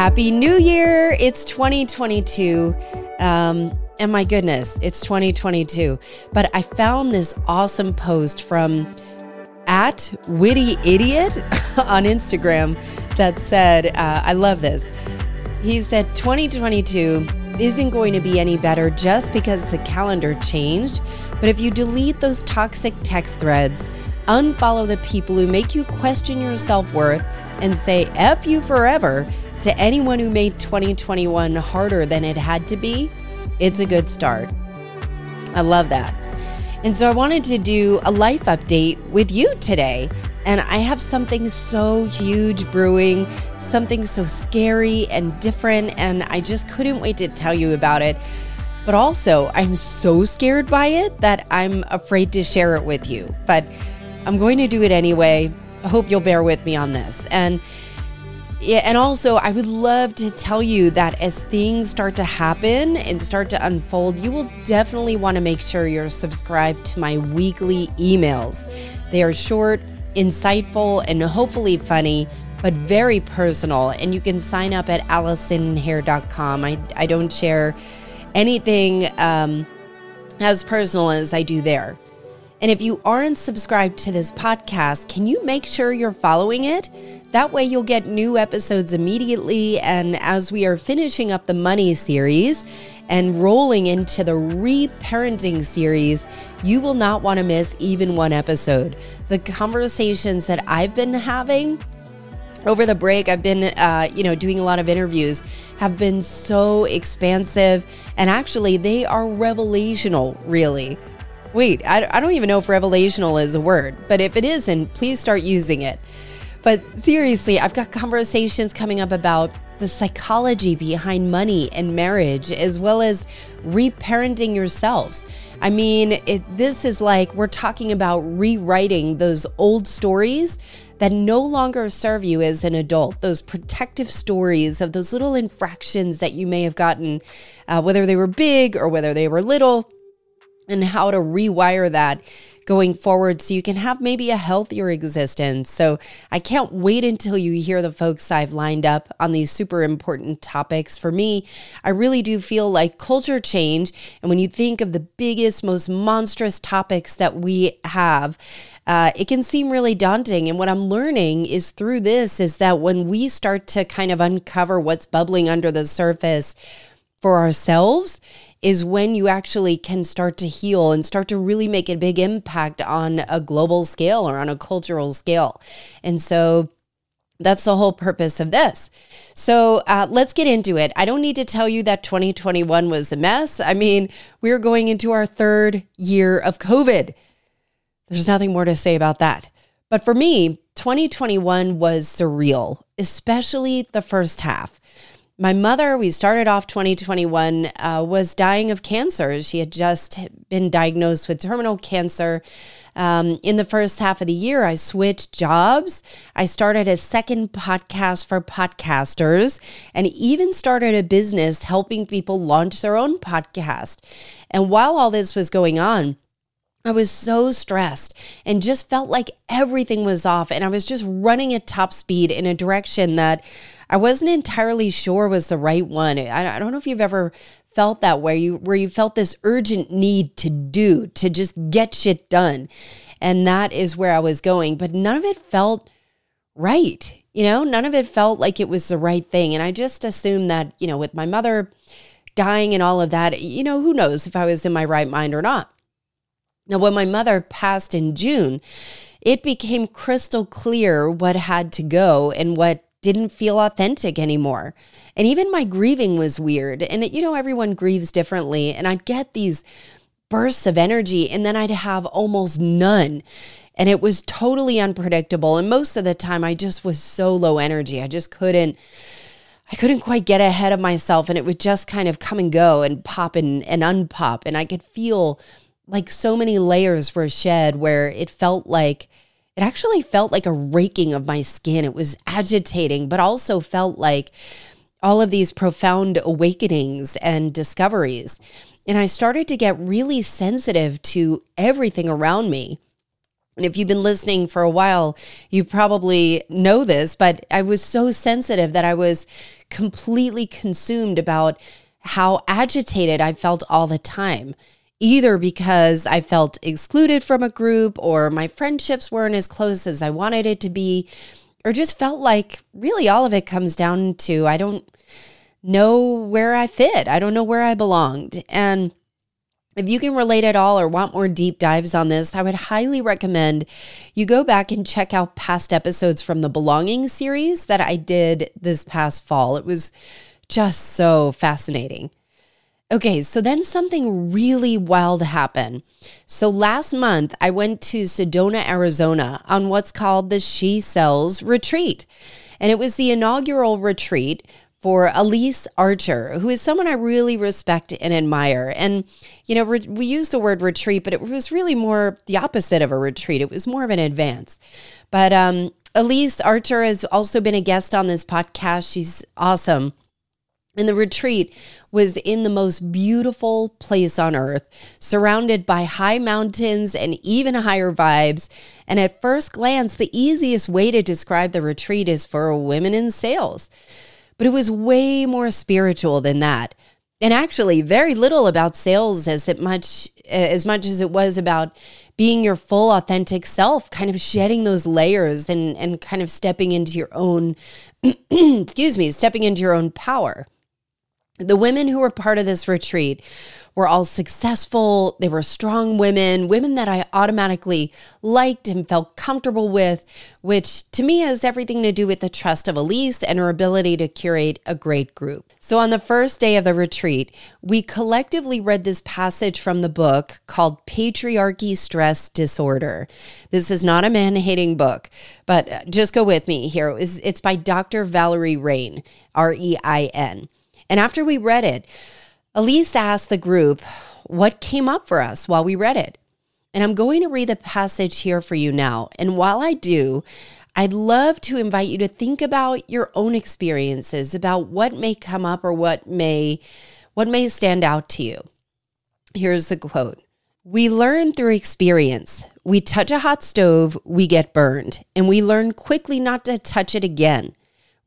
Happy New Year! It's 2022. Um, and my goodness, it's 2022. But I found this awesome post from at Witty Idiot on Instagram that said, uh, I love this. He said, 2022 isn't going to be any better just because the calendar changed. But if you delete those toxic text threads, unfollow the people who make you question your self worth, and say F you forever to anyone who made 2021 harder than it had to be, it's a good start. I love that. And so I wanted to do a life update with you today. And I have something so huge brewing, something so scary and different. And I just couldn't wait to tell you about it. But also, I'm so scared by it that I'm afraid to share it with you. But I'm going to do it anyway. I hope you'll bear with me on this. And yeah, and also, I would love to tell you that as things start to happen and start to unfold, you will definitely want to make sure you're subscribed to my weekly emails. They are short, insightful, and hopefully funny, but very personal. And you can sign up at AllisonHair.com. I, I don't share anything um, as personal as I do there. And if you aren't subscribed to this podcast, can you make sure you're following it? That way, you'll get new episodes immediately. And as we are finishing up the money series and rolling into the reparenting series, you will not want to miss even one episode. The conversations that I've been having over the break, I've been, uh, you know, doing a lot of interviews, have been so expansive. And actually, they are revelational, really. Wait, I, I don't even know if revelational is a word, but if it isn't, please start using it. But seriously, I've got conversations coming up about the psychology behind money and marriage, as well as reparenting yourselves. I mean, it, this is like we're talking about rewriting those old stories that no longer serve you as an adult, those protective stories of those little infractions that you may have gotten, uh, whether they were big or whether they were little, and how to rewire that going forward so you can have maybe a healthier existence. So I can't wait until you hear the folks I've lined up on these super important topics. For me, I really do feel like culture change. And when you think of the biggest, most monstrous topics that we have, uh, it can seem really daunting. And what I'm learning is through this is that when we start to kind of uncover what's bubbling under the surface for ourselves, is when you actually can start to heal and start to really make a big impact on a global scale or on a cultural scale. And so that's the whole purpose of this. So uh, let's get into it. I don't need to tell you that 2021 was a mess. I mean, we're going into our third year of COVID. There's nothing more to say about that. But for me, 2021 was surreal, especially the first half. My mother, we started off 2021, uh, was dying of cancer. She had just been diagnosed with terminal cancer. Um, in the first half of the year, I switched jobs. I started a second podcast for podcasters and even started a business helping people launch their own podcast. And while all this was going on, I was so stressed and just felt like everything was off. And I was just running at top speed in a direction that I wasn't entirely sure was the right one. I, don't know if you've ever felt that way, you where you felt this urgent need to do, to just get shit done. And that is where I was going. But none of it felt right. You know, none of it felt like it was the right thing. And I just assumed that, you know, with my mother dying and all of that, you know, who knows if I was in my right mind or not. Now, when my mother passed in June, it became crystal clear what had to go and what didn't feel authentic anymore. And even my grieving was weird. And, it, you know, everyone grieves differently. And I'd get these bursts of energy and then I'd have almost none. And it was totally unpredictable. And most of the time, I just was so low energy. I just couldn't. I couldn't quite get ahead of myself and it would just kind of come and go and pop and, and unpop. And I could feel like so many layers were shed where it felt like it actually felt like a raking of my skin. It was agitating, but also felt like all of these profound awakenings and discoveries. And I started to get really sensitive to everything around me. And if you've been listening for a while, you probably know this, but I was so sensitive that I was completely consumed about how agitated I felt all the time, either because I felt excluded from a group or my friendships weren't as close as I wanted it to be, or just felt like really all of it comes down to I don't know where I fit. I don't know where I belonged. And if you can relate at all or want more deep dives on this, I would highly recommend you go back and check out past episodes from the Belonging series that I did this past fall. It was just so fascinating. Okay, so then something really wild happened. So last month, I went to Sedona, Arizona on what's called the She Sells Retreat. And it was the inaugural retreat for Elyse Archer, who is someone I really respect and admire. And, you know, re- we use the word retreat, but it was really more the opposite of a retreat. It was more of an advance. But um, Elyse Archer has also been a guest on this podcast. She's awesome. And the retreat was in the most beautiful place on earth, surrounded by high mountains and even higher vibes. And at first glance, the easiest way to describe the retreat is for women in sales but it was way more spiritual than that. And actually, very little about sales as much as much as it was about being your full authentic self, kind of shedding those layers and and kind of stepping into your own excuse me, stepping into your own power. The women who were part of this retreat were all successful. They were strong women, women that I automatically liked and felt comfortable with, which to me has everything to do with the trust of Elyse and her ability to curate a great group. So on the first day of the retreat, we collectively read this passage from the book called Patriarchy Stress Disorder. This is not a man hating book, but just go with me here. It's by Dr. Valerie Rein, R E I N. And after we read it, Elyse asked the group what came up for us while we read it. And I'm going to read the passage here for you now. And while I do, I'd love to invite you to think about your own experiences, about what may come up or what may what may stand out to you. Here's the quote. We learn through experience. We touch a hot stove, we get burned, and we learn quickly not to touch it again.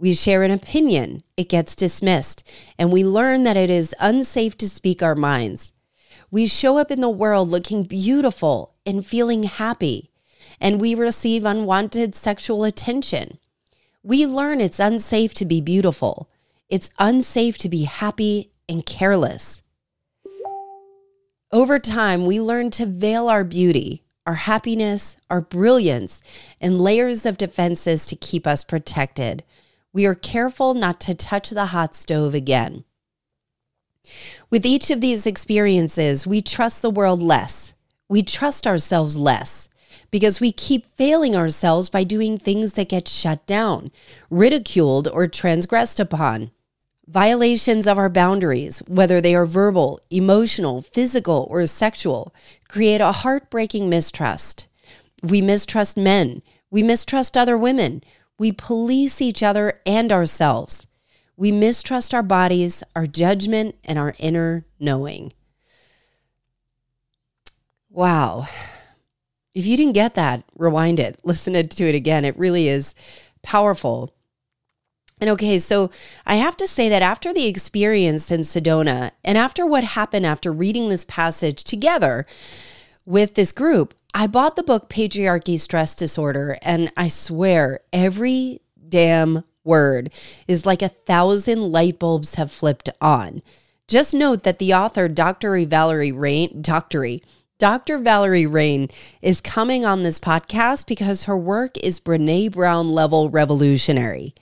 We share an opinion, it gets dismissed, and we learn that it is unsafe to speak our minds. We show up in the world looking beautiful and feeling happy, and we receive unwanted sexual attention. We learn it's unsafe to be beautiful, it's unsafe to be happy and careless. Over time, we learn to veil our beauty, our happiness, our brilliance, and layers of defenses to keep us protected we are careful not to touch the hot stove again. With each of these experiences, we trust the world less. We trust ourselves less because we keep failing ourselves by doing things that get shut down, ridiculed, or transgressed upon. Violations of our boundaries, whether they are verbal, emotional, physical, or sexual, create a heartbreaking mistrust. We mistrust men. We mistrust other women. We police each other and ourselves. We mistrust our bodies, our judgment, and our inner knowing. Wow. If you didn't get that, rewind it, listen to it again. It really is powerful. And okay, so I have to say that after the experience in Sedona and after what happened after reading this passage together with this group, I bought the book Patriarchy Stress Disorder, and I swear every damn word is like a thousand light bulbs have flipped on. Just note that the author, Dr. Valerie Rein, Dr. Dr. Valerie Rein is coming on this podcast because her work is Brene Brown level revolutionary.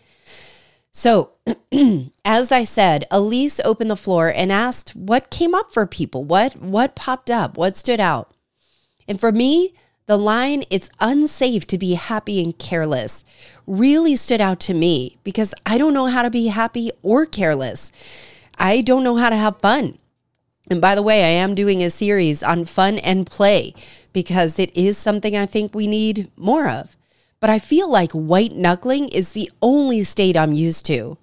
So, as I said, Elyse opened the floor and asked what came up for people. What what popped up? What stood out? And for me, the line, it's unsafe to be happy and careless, really stood out to me because I don't know how to be happy or careless. I don't know how to have fun. And by the way, I am doing a series on fun and play because it is something I think we need more of. But I feel like white knuckling is the only state I'm used to.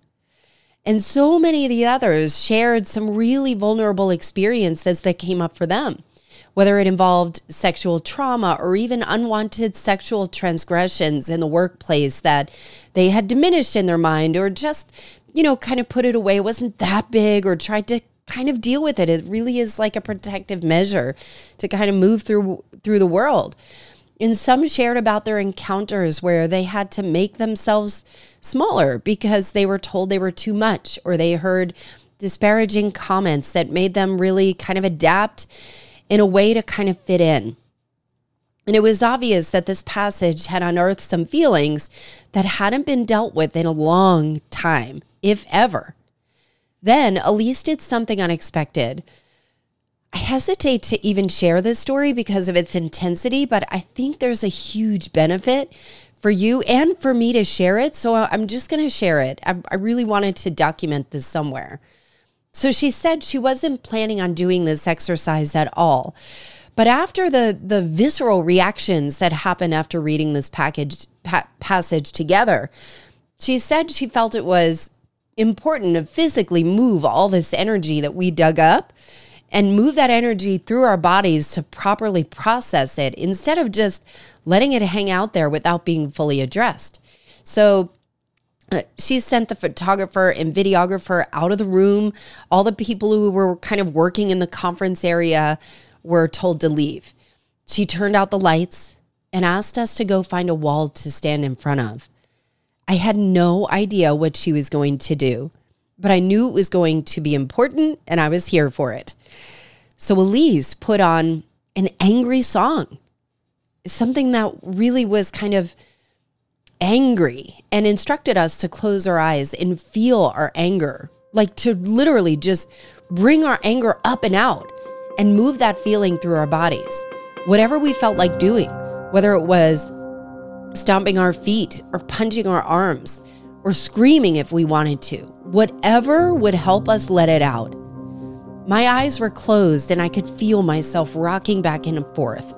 And so many of the others shared some really vulnerable experiences that came up for them whether it involved sexual trauma or even unwanted sexual transgressions in the workplace that they had diminished in their mind or just you know, kind of put it away. It wasn't that big or tried to kind of deal with it. It really is like a protective measure to kind of move through through the world. And some shared about their encounters where they had to make themselves smaller because they were told they were too much or they heard disparaging comments that made them really kind of adapt in a way to kind of fit in. And it was obvious that this passage had unearthed some feelings that hadn't been dealt with in a long time, if ever. Then Elyse did something unexpected. I hesitate to even share this story because of its intensity, but I think there's a huge benefit for you and for me to share it. So I'm just going to share it. I, I, really wanted to document this somewhere. So she said she wasn't planning on doing this exercise at all. But after the the visceral reactions that happened after reading this package pa- passage together, she said she felt it was important to physically move all this energy that we dug up and move that energy through our bodies to properly process it instead of just letting it hang out there without being fully addressed. So Uh, she sent the photographer and videographer out of the room. All the people who were kind of working in the conference area were told to leave. She turned out the lights and asked us to go find a wall to stand in front of. I had no idea what she was going to do, but I knew it was going to be important and I was here for it. So Elyse put on an angry song, something that really was kind of angry, and instructed us to close our eyes and feel our anger, like to literally just bring our anger up and out and move that feeling through our bodies. Whatever we felt like doing, whether it was stomping our feet or punching our arms or screaming if we wanted to, whatever would help us let it out. My eyes were closed and I could feel myself rocking back and forth.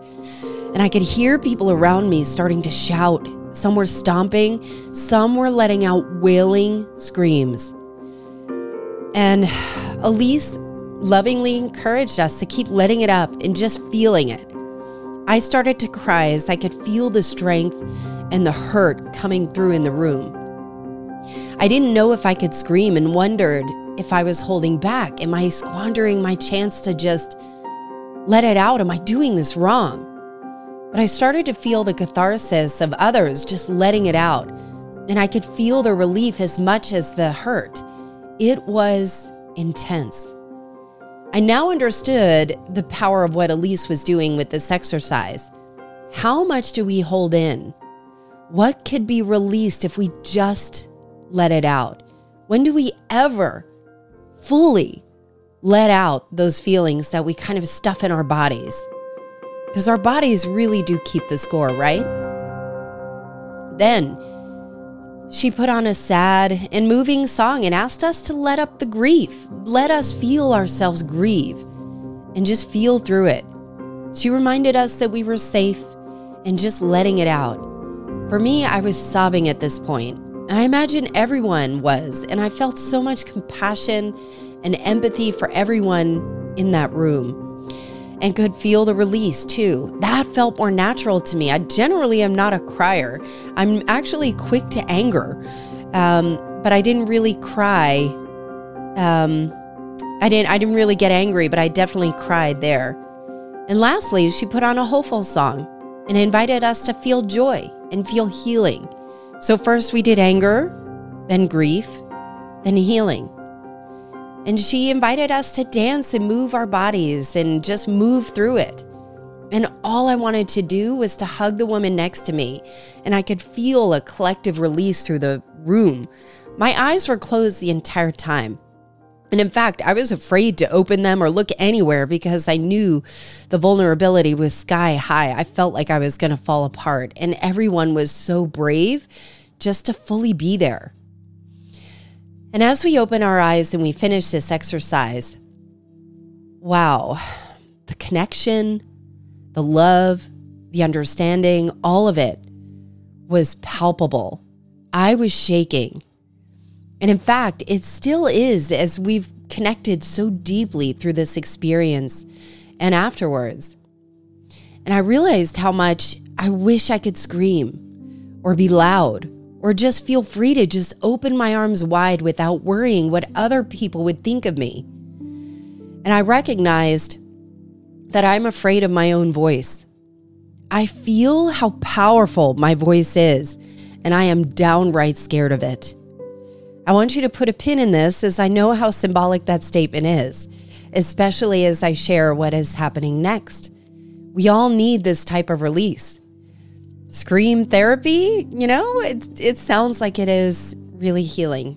And I could hear people around me starting to shout. Some were stomping, some were letting out wailing screams. And Elyse lovingly encouraged us to keep letting it up and just feeling it. I started to cry as I could feel the strength and the hurt coming through in the room. I didn't know if I could scream and wondered if I was holding back. Am I squandering my chance to just let it out? Am I doing this wrong? But I started to feel the catharsis of others just letting it out, and I could feel the relief as much as the hurt. It was intense. I now understood the power of what Elyse was doing with this exercise. How much do we hold in? What could be released if we just let it out? When do we ever fully let out those feelings that we kind of stuff in our bodies? Because our bodies really do keep the score, right? Then she put on a sad and moving song and asked us to let up the grief. Let us feel ourselves grieve and just feel through it. She reminded us that we were safe and just letting it out. For me, I was sobbing at this point, and I imagine everyone was, and I felt so much compassion and empathy for everyone in that room and could feel the release too. That felt more natural to me. I generally am not a crier. I'm actually quick to anger, um, but I didn't really cry. Um, I didn't. I didn't really get angry, but I definitely cried there. And lastly, she put on a hopeful song and invited us to feel joy and feel healing. So first we did anger, then grief, then healing. And she invited us to dance and move our bodies and just move through it. And all I wanted to do was to hug the woman next to me, and I could feel a collective release through the room. My eyes were closed the entire time. And in fact, I was afraid to open them or look anywhere because I knew the vulnerability was sky high. I felt like I was going to fall apart, and everyone was so brave just to fully be there. And as we open our eyes and we finish this exercise, wow, the connection, the love, the understanding, all of it was palpable. I was shaking. And in fact, it still is as we've connected so deeply through this experience and afterwards. And I realized how much I wish I could scream or be loud or just feel free to just open my arms wide without worrying what other people would think of me. And I recognized that I'm afraid of my own voice. I feel how powerful my voice is, and I am downright scared of it. I want you to put a pin in this as I know how symbolic that statement is, especially as I share what is happening next. We all need this type of release scream therapy, you know, it, it sounds like it is really healing.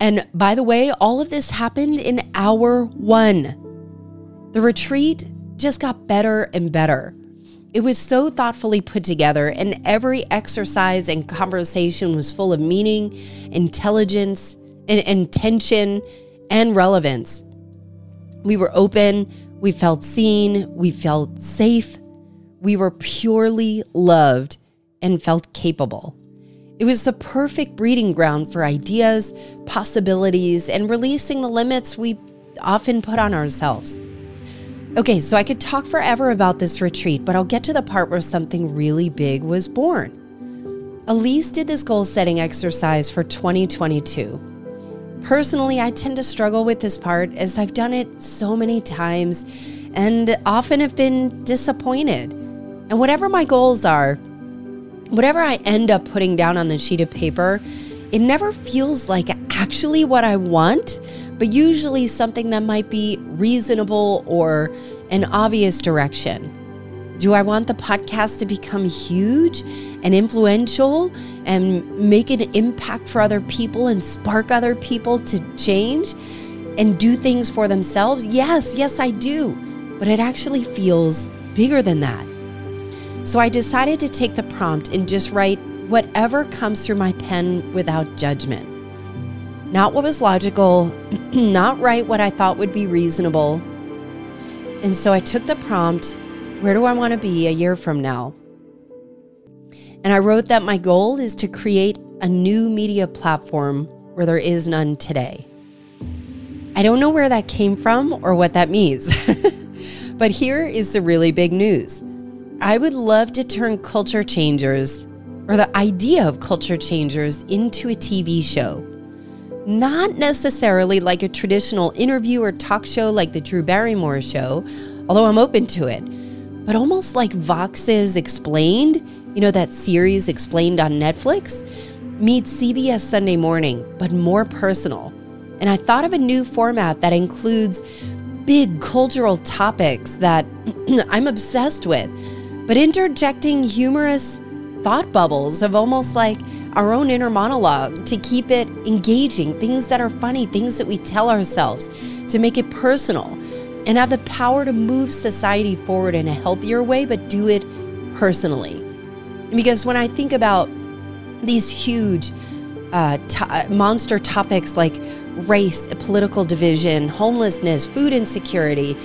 And by the way, all of this happened in hour one. The retreat just got better and better. It was so thoughtfully put together, and every exercise and conversation was full of meaning, intelligence, and intention, and relevance. We were open, we felt seen, we felt safe, we were purely loved and felt capable. It was the perfect breeding ground for ideas, possibilities, and releasing the limits we often put on ourselves. Okay, so I could talk forever about this retreat, but I'll get to the part where something really big was born. Elyse did this goal setting exercise for 2022. Personally, I tend to struggle with this part as I've done it so many times and often have been disappointed. And whatever my goals are, whatever I end up putting down on the sheet of paper, it never feels like actually what I want, but usually something that might be reasonable or an obvious direction. Do I want the podcast to become huge and influential and make an impact for other people and spark other people to change and do things for themselves? Yes, yes, I do. But it actually feels bigger than that. So I decided to take the prompt and just write whatever comes through my pen without judgment. Not what was logical, not write what I thought would be reasonable. And so I took the prompt where do I want to be a year from now? And I wrote that my goal is to create a new media platform where there is none today. I don't know where that came from or what that means, but here is the really big news. I would love to turn culture changers or the idea of culture changers into a TV show. Not necessarily like a traditional interview or talk show like the Drew Barrymore show, although I'm open to it, but almost like Vox's Explained, you know, that series Explained on Netflix, meets CBS Sunday Morning, but more personal. And I thought of a new format that includes big cultural topics that I'm obsessed with but interjecting humorous thought bubbles of almost like our own inner monologue to keep it engaging, things that are funny, things that we tell ourselves, to make it personal and have the power to move society forward in a healthier way, but do it personally. Because when I think about these huge uh, to- monster topics like race, political division, homelessness, food insecurity,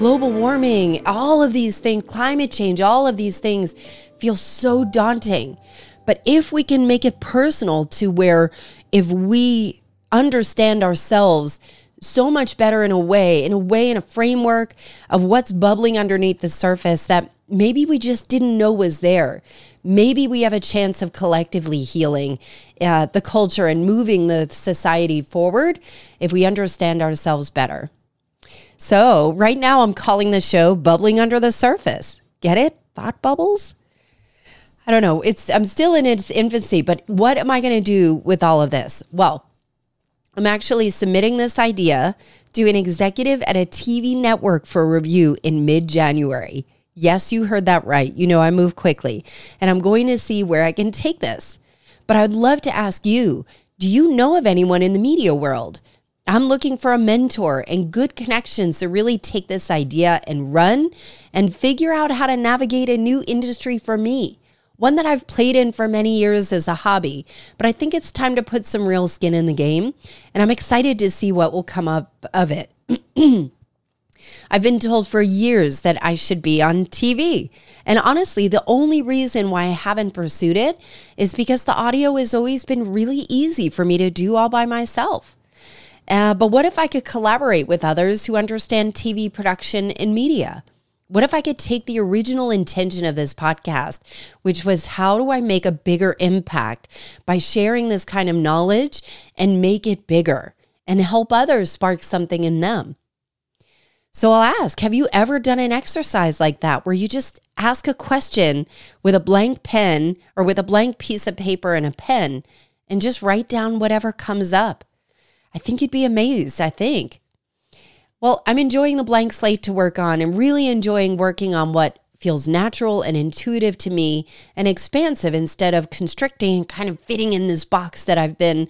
global warming, all of these things, climate change, all of these things feel so daunting. But if we can make it personal to where if we understand ourselves so much better in a way, in a way, in a framework of what's bubbling underneath the surface that maybe we just didn't know was there. Maybe we have a chance of collectively healing uh, the culture and moving the society forward if we understand ourselves better. So, right now, I'm calling the show Bubbling Under the Surface. Get it? Thought bubbles? I don't know. It's I'm still in its infancy, but what am I going to do with all of this? Well, I'm actually submitting this idea to an executive at a TV network for review in mid-January. Yes, you heard that right. You know I move quickly, and I'm going to see where I can take this. But I'd love to ask you, do you know of anyone in the media world I'm looking for a mentor and good connections to really take this idea and run and figure out how to navigate a new industry for me. One that I've played in for many years as a hobby, but I think it's time to put some real skin in the game. And I'm excited to see what will come up of it. I've been told for years that I should be on TV. And honestly, the only reason why I haven't pursued it is because the audio has always been really easy for me to do all by myself. Uh, but what if I could collaborate with others who understand TV production and media? What if I could take the original intention of this podcast, which was how do I make a bigger impact by sharing this kind of knowledge and make it bigger and help others spark something in them? So I'll ask Have you ever done an exercise like that where you just ask a question with a blank pen or with a blank piece of paper and a pen and just write down whatever comes up? I think you'd be amazed. I think. Well, I'm enjoying the blank slate to work on and really enjoying working on what feels natural and intuitive to me and expansive instead of constricting and kind of fitting in this box that I've been,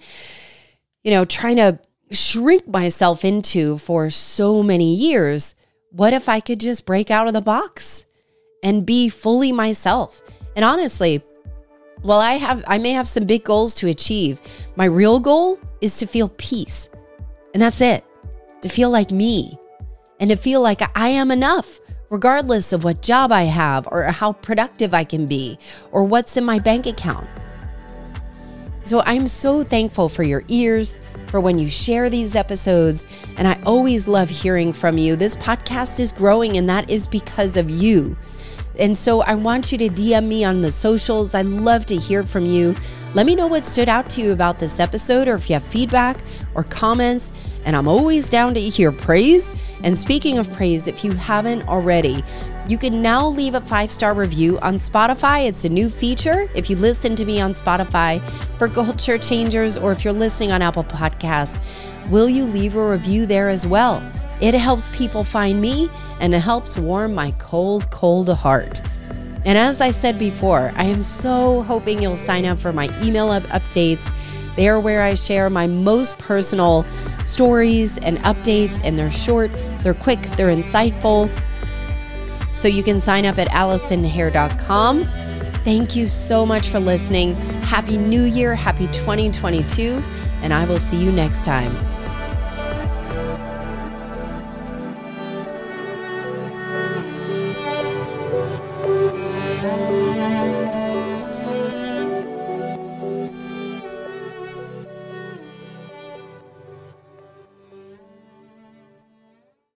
you know, trying to shrink myself into for so many years. What if I could just break out of the box and be fully myself? And honestly, while I have I may have some big goals to achieve, my real goal is to feel peace. And that's it to feel like me, and to feel like I am enough, regardless of what job I have, or how productive I can be, or what's in my bank account. So I'm so thankful for your ears, for when you share these episodes, and I always love hearing from you. This podcast is growing, and that is because of you. And so I want you to DM me on the socials. I'd love to hear from you. Let me know what stood out to you about this episode, or if you have feedback or comments and I'm always down to hear praise. And speaking of praise, if you haven't already, you can now leave a five star review on Spotify. It's a new feature. If you listen to me on Spotify for culture changers, or if you're listening on Apple Podcasts, will you leave a review there as well? It helps people find me and it helps warm my cold, cold heart. And as I said before, I am so hoping you'll sign up for my email up updates they are where I share my most personal stories and updates, and they're short, they're quick, they're insightful. So you can sign up at AllisonHair.com. Thank you so much for listening. Happy New Year, happy 2022, and I will see you next time.